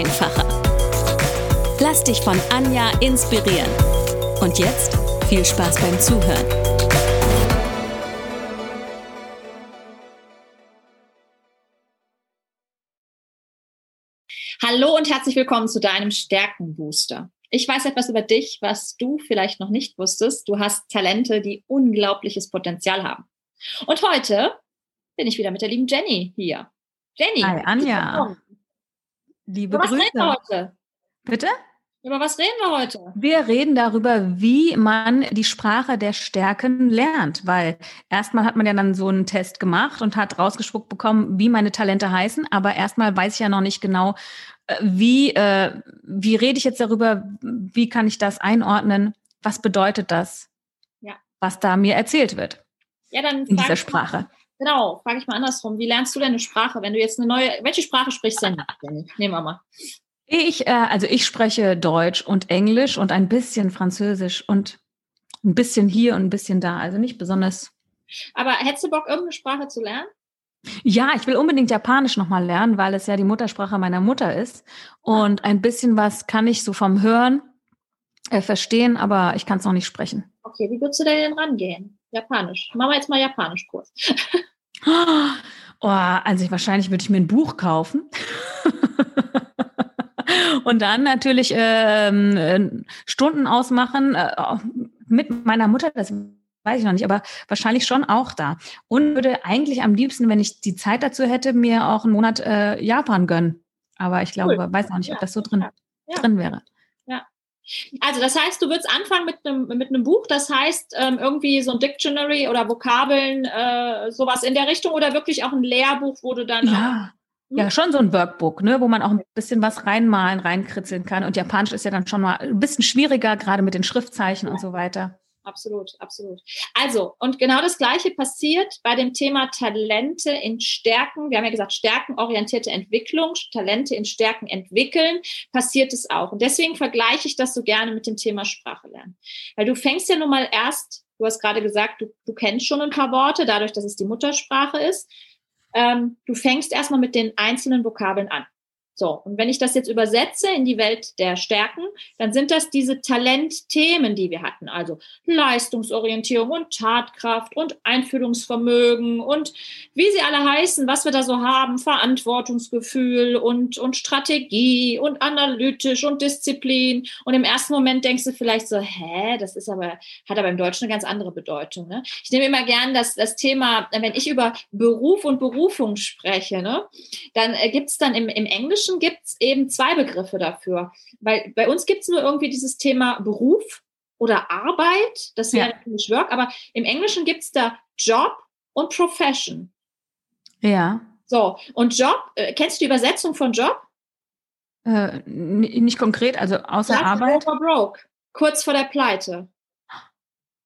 einfacher. Lass dich von Anja inspirieren. Und jetzt viel Spaß beim Zuhören. Hallo und herzlich willkommen zu deinem Stärkenbooster. Ich weiß etwas über dich, was du vielleicht noch nicht wusstest. Du hast Talente, die unglaubliches Potenzial haben. Und heute bin ich wieder mit der lieben Jenny hier. Jenny. Hi, Anja. Liebe Über was Grüße. reden wir heute? Bitte? Über was reden wir heute? Wir reden darüber, wie man die Sprache der Stärken lernt, weil erstmal hat man ja dann so einen Test gemacht und hat rausgespuckt bekommen, wie meine Talente heißen, aber erstmal weiß ich ja noch nicht genau, äh, wie, äh, wie rede ich jetzt darüber, wie kann ich das einordnen, was bedeutet das, Ja. was da mir erzählt wird Ja, dann in dieser Sprache. Genau, frage ich mal andersrum. Wie lernst du denn eine Sprache, wenn du jetzt eine neue, welche Sprache sprichst du denn? Nehmen wir mal. Ich, äh, also ich spreche Deutsch und Englisch und ein bisschen Französisch und ein bisschen hier und ein bisschen da. Also nicht besonders. Aber hättest du Bock, irgendeine Sprache zu lernen? Ja, ich will unbedingt Japanisch nochmal lernen, weil es ja die Muttersprache meiner Mutter ist. Und ein bisschen was kann ich so vom Hören äh, verstehen, aber ich kann es noch nicht sprechen. Okay, wie würdest du denn rangehen? Japanisch. Machen wir jetzt mal Japanischkurs. Oh, also ich, wahrscheinlich würde ich mir ein Buch kaufen. Und dann natürlich ähm, äh, Stunden ausmachen äh, mit meiner Mutter, das weiß ich noch nicht, aber wahrscheinlich schon auch da. Und würde eigentlich am liebsten, wenn ich die Zeit dazu hätte, mir auch einen Monat äh, Japan gönnen. Aber ich glaube, Cool. weiß noch nicht, ob das so drin, ja. drin wäre. Also das heißt, du würdest anfangen mit einem mit einem Buch, das heißt ähm, irgendwie so ein Dictionary oder Vokabeln, äh, sowas in der Richtung oder wirklich auch ein Lehrbuch, wo du dann Ja. Ja, schon so ein Workbook, ne, wo man auch ein bisschen was reinmalen, reinkritzeln kann. Und Japanisch ist ja dann schon mal ein bisschen schwieriger, gerade mit den Schriftzeichen und so weiter. Absolut, absolut. Also, und genau das Gleiche passiert bei dem Thema Talente in Stärken. Wir haben ja gesagt, stärkenorientierte Entwicklung, Talente in Stärken entwickeln, passiert es auch. Und deswegen vergleiche ich das so gerne mit dem Thema Sprache lernen. Weil du fängst ja nun mal erst, du hast gerade gesagt, du, du kennst schon ein paar Worte, dadurch, dass es die Muttersprache ist. Ähm, du fängst erstmal mit den einzelnen Vokabeln an. So, und wenn ich das jetzt übersetze in die Welt der Stärken, dann sind das diese Talentthemen, die wir hatten. Also Leistungsorientierung und Tatkraft und Einfühlungsvermögen und wie sie alle heißen, was wir da so haben, Verantwortungsgefühl und, und Strategie und analytisch und Disziplin. Und im ersten Moment denkst du vielleicht so, hä, das ist aber, hat aber im Deutschen eine ganz andere Bedeutung. Ne? Ich nehme immer gern das, das Thema, wenn ich über Beruf und Berufung spreche, ne, dann äh, gibt es dann im, im Englischen gibt's eben zwei Begriffe dafür. Weil bei uns gibt es nur irgendwie dieses Thema Beruf oder Arbeit, das wäre Ja. natürlich Work, aber im Englischen gibt es da Job und Profession. Ja. So, und Job, äh, kennst du die Übersetzung von Job? Äh, nicht konkret, also außer Just Arbeit. broke, kurz vor der Pleite.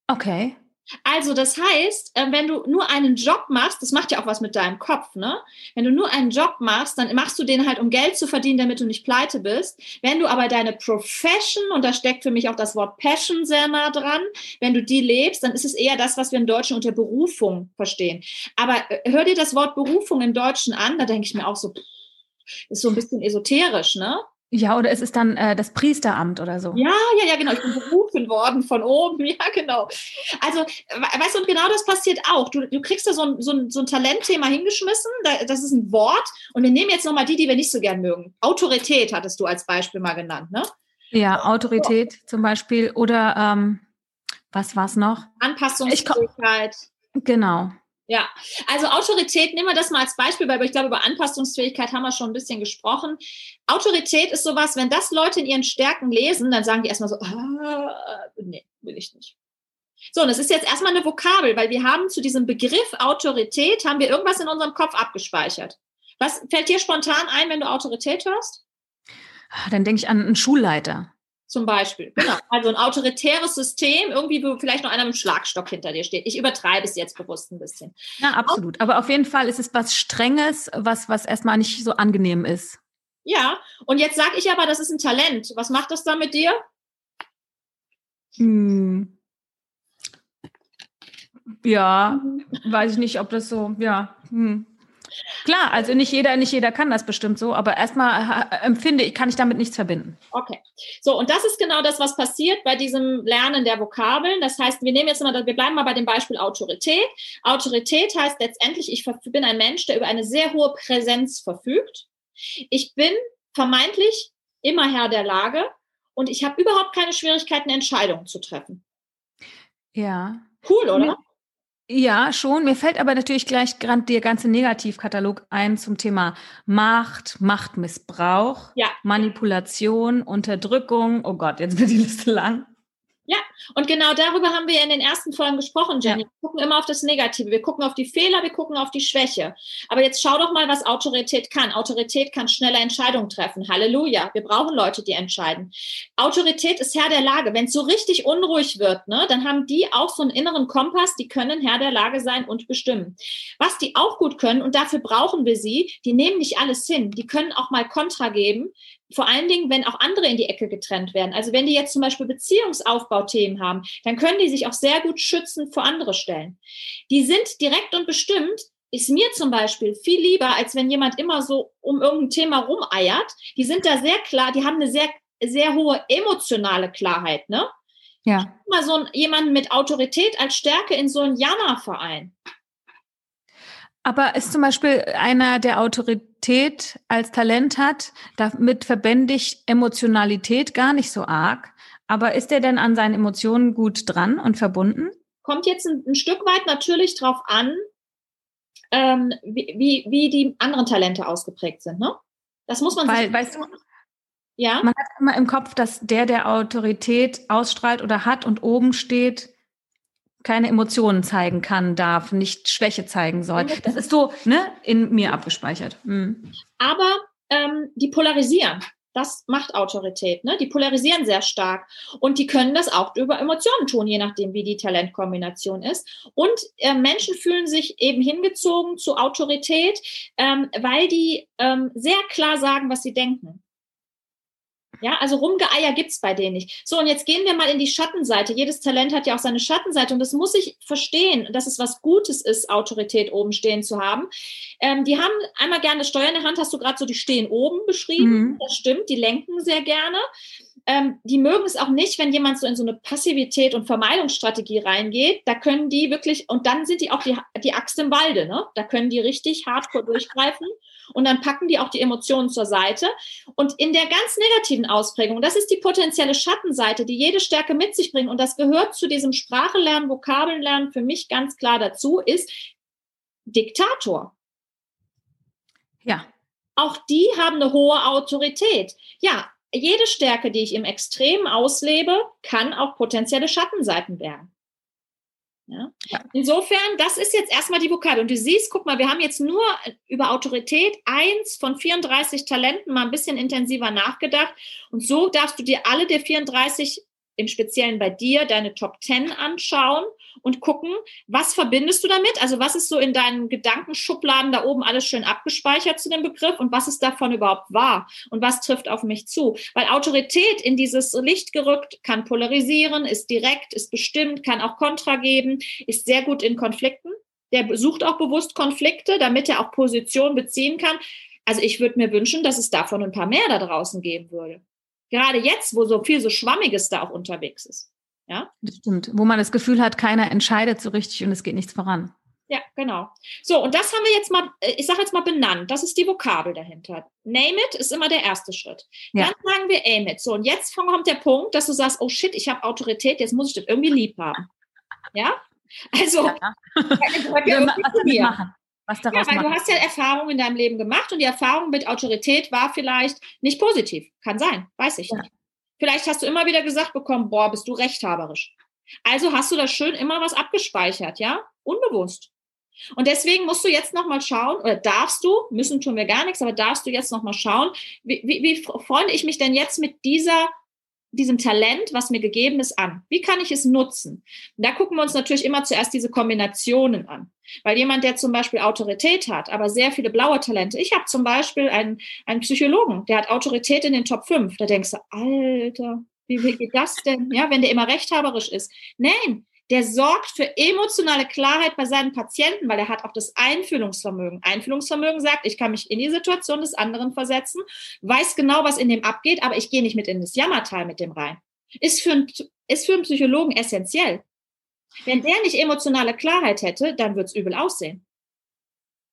Okay. Also das heißt, äh, wenn du nur einen Job machst, das macht ja auch was mit deinem Kopf, ne? Wenn du nur einen Job machst, dann machst du den halt, um Geld zu verdienen, damit du nicht pleite bist. Wenn du aber deine Profession, und da steckt für mich auch das Wort Passion sehr nah dran, wenn du die lebst, dann ist es eher das, was wir im Deutschen unter Berufung verstehen. Aber äh, hör dir das Wort Berufung im Deutschen an, da denke ich mir auch so, ist so ein bisschen esoterisch, ne? Ja, oder es ist dann äh, das Priesteramt oder so. Ja, ja, ja, genau. Ich bin berufen worden von oben. Ja, genau. Also, we- weißt du, und genau das passiert auch. Du, du kriegst da so ein, so, ein, so ein Talentthema hingeschmissen. Da, das ist ein Wort. Und wir nehmen jetzt nochmal die, die wir nicht so gern mögen. Autorität hattest du als Beispiel mal genannt, ne? Ja, Autorität zum Beispiel oder ähm, was war's noch? Anpassungsfähigkeit. Genau. Ja, also Autorität, nehmen wir das mal als Beispiel, weil ich glaube, über Anpassungsfähigkeit haben wir schon ein bisschen gesprochen. Autorität ist sowas, wenn das Leute in ihren Stärken lesen, dann sagen die erstmal so, ah, nee, will ich nicht. So, und das ist jetzt erstmal eine Vokabel, weil wir haben zu diesem Begriff Autorität, haben wir irgendwas in unserem Kopf abgespeichert. Was fällt dir spontan ein, wenn du Autorität hörst? Dann denke ich an einen Schulleiter. Zum Beispiel, genau. Also ein autoritäres System, irgendwie, wo vielleicht noch einer mit einem Schlagstock hinter dir steht. Ich übertreibe es jetzt bewusst ein bisschen. Ja, absolut. Aber auf jeden Fall ist es was Strenges, was, was erstmal nicht so angenehm ist. Ja, und jetzt sage ich aber, das ist ein Talent. Was macht das dann mit dir? Hm. Ja, weiß ich nicht, ob das so, ja. Hm. Klar, also nicht jeder, nicht jeder kann das bestimmt so, aber erstmal äh, empfinde ich, kann ich damit nichts verbinden. Okay. So, und das ist genau das, was passiert bei diesem Lernen der Vokabeln. Das heißt, wir nehmen jetzt mal, wir bleiben mal bei dem Beispiel Autorität. Autorität heißt letztendlich, ich bin ein Mensch, der über eine sehr hohe Präsenz verfügt. Ich bin vermeintlich immer Herr der Lage und ich habe überhaupt keine Schwierigkeiten, Entscheidungen zu treffen. Ja. Cool, oder? Ja, schon. Mir fällt aber natürlich gleich gerade der ganze Negativkatalog ein zum Thema Macht, Machtmissbrauch, ja. Manipulation, Unterdrückung. Oh Gott, jetzt wird die Liste lang. Und genau darüber haben wir in den ersten Folgen gesprochen, Jenny. Ja. Wir gucken immer auf das Negative, wir gucken auf die Fehler, wir gucken auf die Schwäche. Aber jetzt schau doch mal, was Autorität kann. Autorität kann schnelle Entscheidungen treffen. Halleluja. Wir brauchen Leute, die entscheiden. Autorität ist Herr der Lage. Wenn es so richtig unruhig wird, ne, dann haben die auch so einen inneren Kompass, die können Herr der Lage sein und bestimmen. Was die auch gut können, und dafür brauchen wir sie, die nehmen nicht alles hin. Die können auch mal Kontra geben vor allen Dingen, wenn auch andere in die Ecke getrennt werden. Also wenn die jetzt zum Beispiel Beziehungsaufbauthemen haben, dann können die sich auch sehr gut schützen vor andere Stellen. Die sind direkt und bestimmt, ist mir zum Beispiel viel lieber, als wenn jemand immer so um irgendein Thema rumeiert. Die sind da sehr klar, die haben eine sehr, sehr hohe emotionale Klarheit, ne? Ja. Mal so jemanden mit Autorität als Stärke in so einen Jammerverein. Aber ist zum Beispiel einer, der Autorität als Talent hat, damit verbände ich Emotionalität gar nicht so arg. Aber ist er denn an seinen Emotionen gut dran und verbunden? Kommt jetzt ein, ein Stück weit natürlich drauf an, ähm, wie, wie, wie die anderen Talente ausgeprägt sind. Ne? Das muss man Weil, sich weißt du, ja? Man hat immer im Kopf, dass der, der Autorität ausstrahlt oder hat und oben steht, keine Emotionen zeigen kann, darf, nicht Schwäche zeigen soll. Das ist so ne, in mir abgespeichert. Mhm. Aber ähm, die polarisieren. Das macht Autorität. Ne? Die polarisieren sehr stark. Und die können das auch über Emotionen tun, je nachdem, wie die Talentkombination ist. Und äh, Menschen fühlen sich eben hingezogen zu Autorität, ähm, weil die ähm, sehr klar sagen, was sie denken. Ja, also Rumgeeier gibt's bei denen nicht. So, und jetzt gehen wir mal in die Schattenseite. Jedes Talent hat ja auch seine Schattenseite und das muss ich verstehen, dass es was Gutes ist, Autorität oben stehen zu haben. Ähm, die haben einmal gerne Steuer in der Hand, hast du gerade so, die stehen oben beschrieben. Mhm. Das stimmt, die lenken sehr gerne. Ähm, die mögen es auch nicht, wenn jemand so in so eine Passivität und Vermeidungsstrategie reingeht. Da können die wirklich, und dann sind die auch die, die Axt im Walde, ne? Da können die richtig hardcore durchgreifen und dann packen die auch die Emotionen zur Seite. Und in der ganz negativen Ausprägung, das ist die potenzielle Schattenseite, die jede Stärke mit sich bringt. Und das gehört zu diesem Sprachenlernen, Vokabellernen für mich ganz klar dazu, ist Diktator. Ja. Auch die haben eine hohe Autorität. Ja, jede Stärke, die ich im Extrem auslebe, kann auch potenzielle Schattenseiten werden. Ja? Insofern, das ist jetzt erstmal die Vokabel. Und du siehst, guck mal, wir haben jetzt nur über Autorität eins von 34 Talenten mal ein bisschen intensiver nachgedacht. Und so darfst du dir alle der 34 im Speziellen bei dir deine Top 10 anschauen und gucken, was verbindest du damit? Also was ist so in deinen Gedankenschubladen da oben alles schön abgespeichert zu dem Begriff und was ist davon überhaupt wahr und was trifft auf mich zu? Weil Autorität in dieses Licht gerückt kann polarisieren, ist direkt, ist bestimmt, kann auch Kontra geben, ist sehr gut in Konflikten. Der sucht auch bewusst Konflikte, damit er auch Position beziehen kann. Also ich würde mir wünschen, dass es davon ein paar mehr da draußen geben würde. Gerade jetzt, wo so viel so Schwammiges da auch unterwegs ist. Ja? Das stimmt. Wo man das Gefühl hat, keiner entscheidet so richtig und es geht nichts voran. Ja, genau. So, und das haben wir jetzt mal, äh, ich sage jetzt mal benannt. Das ist die Vokabel dahinter. Name it ist immer der erste Schritt. Ja. Dann sagen wir aim it. So, und jetzt kommt der Punkt, dass du sagst, oh shit, ich habe Autorität, jetzt muss ich das irgendwie lieb haben. Ja? Also, ja. ja, was machen was daraus ja, weil machen. du hast ja Erfahrungen in deinem Leben gemacht und die Erfahrung mit Autorität war vielleicht nicht positiv. Kann sein, weiß ich ja. nicht. Vielleicht hast du immer wieder gesagt bekommen, boah, bist du rechthaberisch. Also hast du da schön immer was abgespeichert, ja? Unbewusst. Und deswegen musst du jetzt nochmal schauen, oder darfst du, müssen tun wir gar nichts, aber darfst du jetzt nochmal schauen, wie, wie, wie freunde ich mich denn jetzt mit dieser diesem Talent, was mir gegeben ist, an? Wie kann ich es nutzen? Und da gucken wir uns natürlich immer zuerst diese Kombinationen an. Weil jemand, der zum Beispiel Autorität hat, aber sehr viele blaue Talente. Ich habe zum Beispiel einen, einen Psychologen, der hat Autorität in den Top 5. Da denkst du, Alter, wie, wie geht das denn? Ja, wenn der immer rechthaberisch ist. Nein, der sorgt für emotionale Klarheit bei seinen Patienten, weil er hat auch das Einfühlungsvermögen. Einfühlungsvermögen sagt, ich kann mich in die Situation des anderen versetzen, weiß genau, was in dem abgeht, aber ich gehe nicht mit in das Jammertal mit dem rein. Ist für, einen, ist für einen Psychologen essentiell. Wenn der nicht emotionale Klarheit hätte, dann wird es übel aussehen.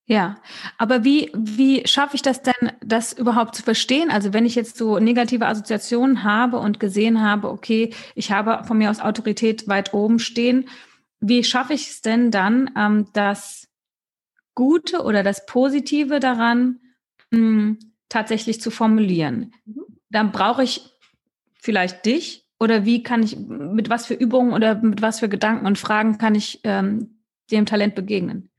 Ja, aber wie, wie schaffe ich das denn, das überhaupt zu verstehen? Also wenn ich jetzt so negative Assoziationen habe und gesehen habe, okay, ich habe von mir aus Autorität weit oben stehen, wie schaffe ich es denn dann, ähm, das Gute oder das Positive daran mh, hm, tatsächlich zu formulieren? Mhm. Dann brauche ich vielleicht dich oder wie kann ich, mit was für Übungen oder mit was für Gedanken und Fragen kann ich ähm, dem Talent begegnen?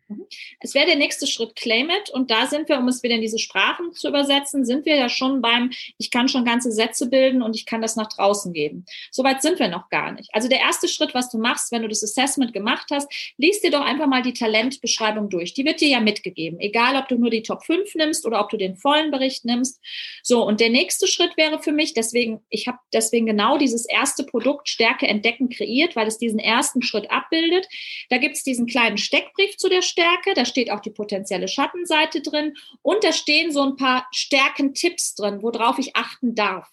Es wäre der nächste Schritt Claim It und da sind wir, um es wieder in diese Sprachen zu übersetzen, sind wir ja schon beim, ich kann schon ganze Sätze bilden und ich kann das nach draußen geben. Soweit sind wir noch gar nicht. Also der erste Schritt, was du machst, wenn du das Assessment gemacht hast, liest dir doch einfach mal die Talentbeschreibung durch. Die wird dir ja mitgegeben, egal ob du nur die Top 5 nimmst oder ob du den vollen Bericht nimmst. So, und der nächste Schritt wäre für mich, deswegen, ich habe deswegen genau dieses erste Produkt Stärke entdecken kreiert, weil es diesen ersten Schritt abbildet. Da gibt es diesen kleinen Steckbrief zu der Stärke, da steht auch die potenzielle Schattenseite drin und da stehen so ein paar Stärkentipps drin, worauf ich achten darf.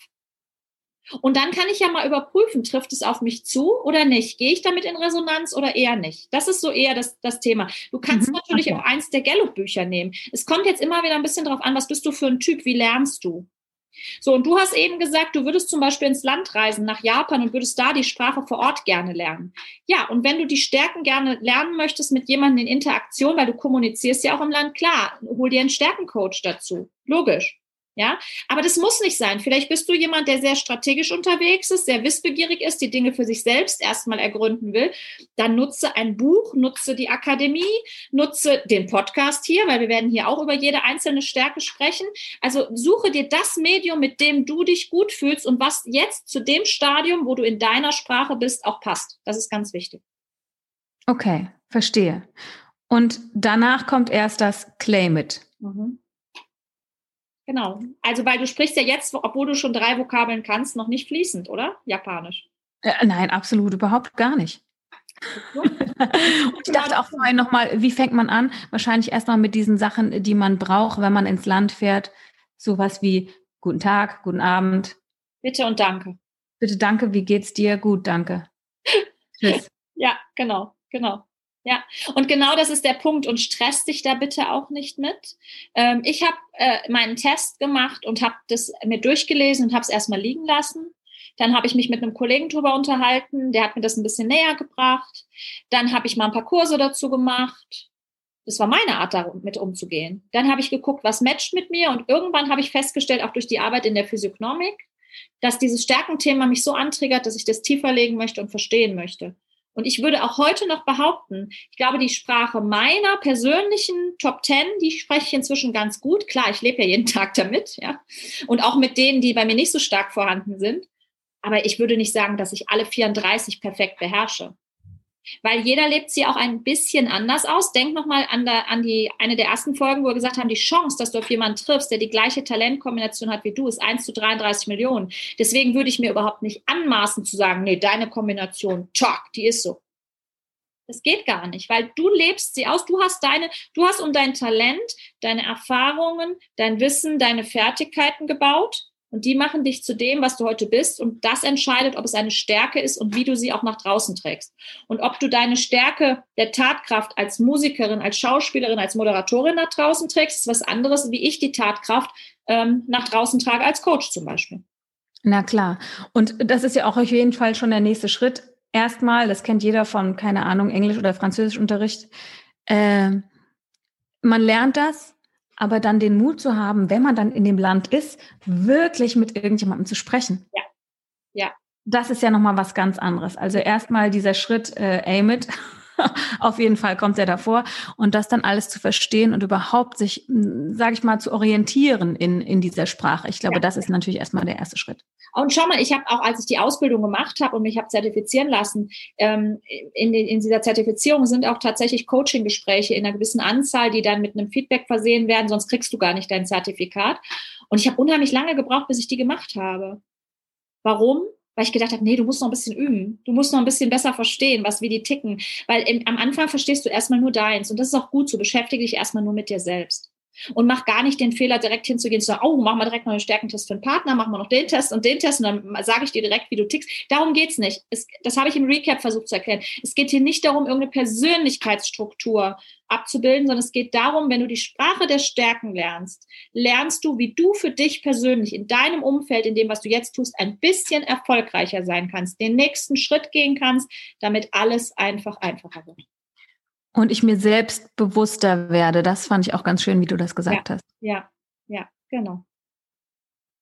Und dann kann ich ja mal überprüfen, trifft es auf mich zu oder nicht? Gehe ich damit in Resonanz oder eher nicht? Das ist so eher das, das Thema. Du kannst mhm, natürlich auch eins der Gallup-Bücher nehmen. Es kommt jetzt immer wieder ein bisschen darauf an, was bist du für ein Typ, wie lernst du? So, und du hast eben gesagt, du würdest zum Beispiel ins Land reisen, nach Japan und würdest da die Sprache vor Ort gerne lernen. Ja, und wenn du die Stärken gerne lernen möchtest mit jemandem in Interaktion, weil du kommunizierst ja auch im Land, klar, hol dir einen Stärkencoach dazu. Logisch. Ja, aber das muss nicht sein. Vielleicht bist du jemand, der sehr strategisch unterwegs ist, sehr wissbegierig ist, die Dinge für sich selbst erstmal ergründen will. Dann nutze ein Buch, nutze die Akademie, nutze den Podcast hier, weil wir werden hier auch über jede einzelne Stärke sprechen. Also suche dir das Medium, mit dem du dich gut fühlst und was jetzt zu dem Stadium, wo du in deiner Sprache bist, auch passt. Das ist ganz wichtig. Okay, verstehe. Und danach kommt erst das Claim it. Mhm. Genau. Also, weil du sprichst ja jetzt, obwohl du schon drei Vokabeln kannst, noch nicht fließend, oder? Japanisch. Äh, nein, absolut überhaupt gar nicht. und ich dachte auch vorhin nochmal, wie fängt man an? Wahrscheinlich erstmal mit diesen Sachen, die man braucht, wenn man ins Land fährt. Sowas wie Guten Tag, guten Abend. Bitte und danke. Bitte danke, wie geht's dir? Gut, danke. Tschüss. ja, genau, genau. Ja, und genau das ist der Punkt. Und stress dich da bitte auch nicht mit. Ähm, ich habe äh, meinen Test gemacht und habe das mir durchgelesen und habe es erstmal liegen lassen. Dann habe ich mich mit einem Kollegen drüber unterhalten, der hat mir das ein bisschen näher gebracht. Dann habe ich mal ein paar Kurse dazu gemacht. Das war meine Art, damit umzugehen. Dann habe ich geguckt, was matcht mit mir. Und irgendwann habe ich festgestellt, auch durch die Arbeit in der Physiognomik, dass dieses Stärkenthema mich so antriggert, dass ich das tiefer legen möchte und verstehen möchte. Und ich würde auch heute noch behaupten, ich glaube, die Sprache meiner persönlichen Top Ten, die spreche ich inzwischen ganz gut. Klar, ich lebe ja jeden Tag damit, ja. Und auch mit denen, die bei mir nicht so stark vorhanden sind. Aber ich würde nicht sagen, dass ich alle 34 perfekt beherrsche. Weil jeder lebt sie auch ein bisschen anders aus. Denk nochmal an, an die, eine der ersten Folgen, wo wir gesagt haben, die Chance, dass du auf jemanden triffst, der die gleiche Talentkombination hat wie du, ist 1 zu 33 Millionen. Deswegen würde ich mir überhaupt nicht anmaßen zu sagen, nee, deine Kombination, talk, die ist so. Das geht gar nicht, weil du lebst sie aus. Du hast deine, du hast um dein Talent, deine Erfahrungen, dein Wissen, deine Fertigkeiten gebaut und die machen dich zu dem, was du heute bist. Und das entscheidet, ob es eine Stärke ist und wie du sie auch nach draußen trägst. Und ob du deine Stärke der Tatkraft als Musikerin, als Schauspielerin, als Moderatorin nach draußen trägst, ist was anderes, wie ich die Tatkraft ähm, nach draußen trage als Coach zum Beispiel. Na klar. Und das ist ja auch auf jeden Fall schon der nächste Schritt. Erstmal, das kennt jeder von, keine Ahnung, Englisch- oder Französischunterricht. Äh, man lernt das aber dann den Mut zu haben, wenn man dann in dem Land ist, wirklich mit irgendjemandem zu sprechen. Ja. Ja. Das ist ja nochmal was ganz anderes. Also erstmal dieser Schritt, äh, aim it. Auf jeden Fall kommt er davor. Und das dann alles zu verstehen und überhaupt sich, sage ich mal, zu orientieren in, in dieser Sprache. Ich glaube, ja. das ist natürlich erstmal der erste Schritt. Und schau mal, ich habe auch, als ich die Ausbildung gemacht habe und mich habe zertifizieren lassen, ähm, in, den, in dieser Zertifizierung sind auch tatsächlich Coaching-Gespräche in einer gewissen Anzahl, die dann mit einem Feedback versehen werden, sonst kriegst du gar nicht dein Zertifikat. Und ich habe unheimlich lange gebraucht, bis ich die gemacht habe. Warum? Weil ich gedacht habe, nee, du musst noch ein bisschen üben. Du musst noch ein bisschen besser verstehen, was wie die ticken. Weil im, am Anfang verstehst du erstmal nur deins. Und das ist auch gut so. Beschäftige dich erstmal nur mit dir selbst. Und mach gar nicht den Fehler, direkt hinzugehen, zu sagen, oh, machen wir direkt noch einen Stärkentest für einen Partner, machen wir noch den Test und den Test und dann sage ich dir direkt, wie du tickst. Darum geht's nicht. Das habe ich im Recap versucht zu erklären. Es geht hier nicht darum, irgendeine Persönlichkeitsstruktur abzubilden, sondern es geht darum, wenn du die Sprache der Stärken lernst, lernst du, wie du für dich persönlich in deinem Umfeld, in dem, was du jetzt tust, ein bisschen erfolgreicher sein kannst, den nächsten Schritt gehen kannst, damit alles einfach einfacher wird. Und ich mir selbst bewusster werde. Das fand ich auch ganz schön, wie du das gesagt ja, hast. Ja, ja, genau.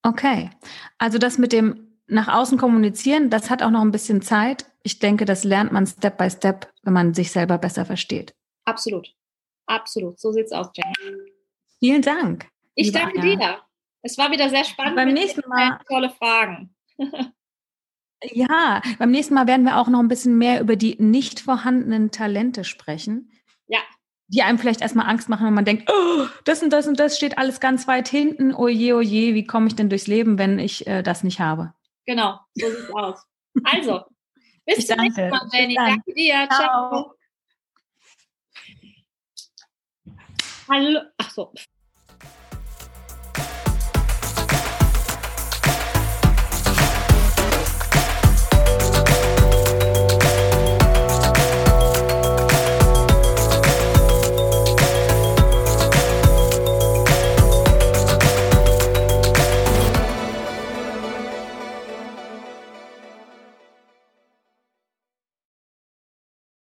Okay. Also das mit dem nach außen kommunizieren, das hat auch noch ein bisschen Zeit. Ich denke, das lernt man Step by Step, wenn man sich selber besser versteht. Absolut. Absolut. So sieht's aus, Jenny. Vielen Dank. Ich danke Anna. dir. Es war wieder sehr spannend. Beim nächsten Mal. Tolle Fragen. Ja, beim nächsten Mal werden wir auch noch ein bisschen mehr über die nicht vorhandenen Talente sprechen. Ja. Die einem vielleicht erstmal Angst machen, wenn man denkt, oh, das und das und das steht alles ganz weit hinten. Oh je, oh je, wie komme ich denn durchs Leben, wenn ich äh, das nicht habe? Genau, so sieht's aus. Also, bis zum nächsten Mal, Jenny. Danke dir. Ciao. Ciao. Hallo. Ach so.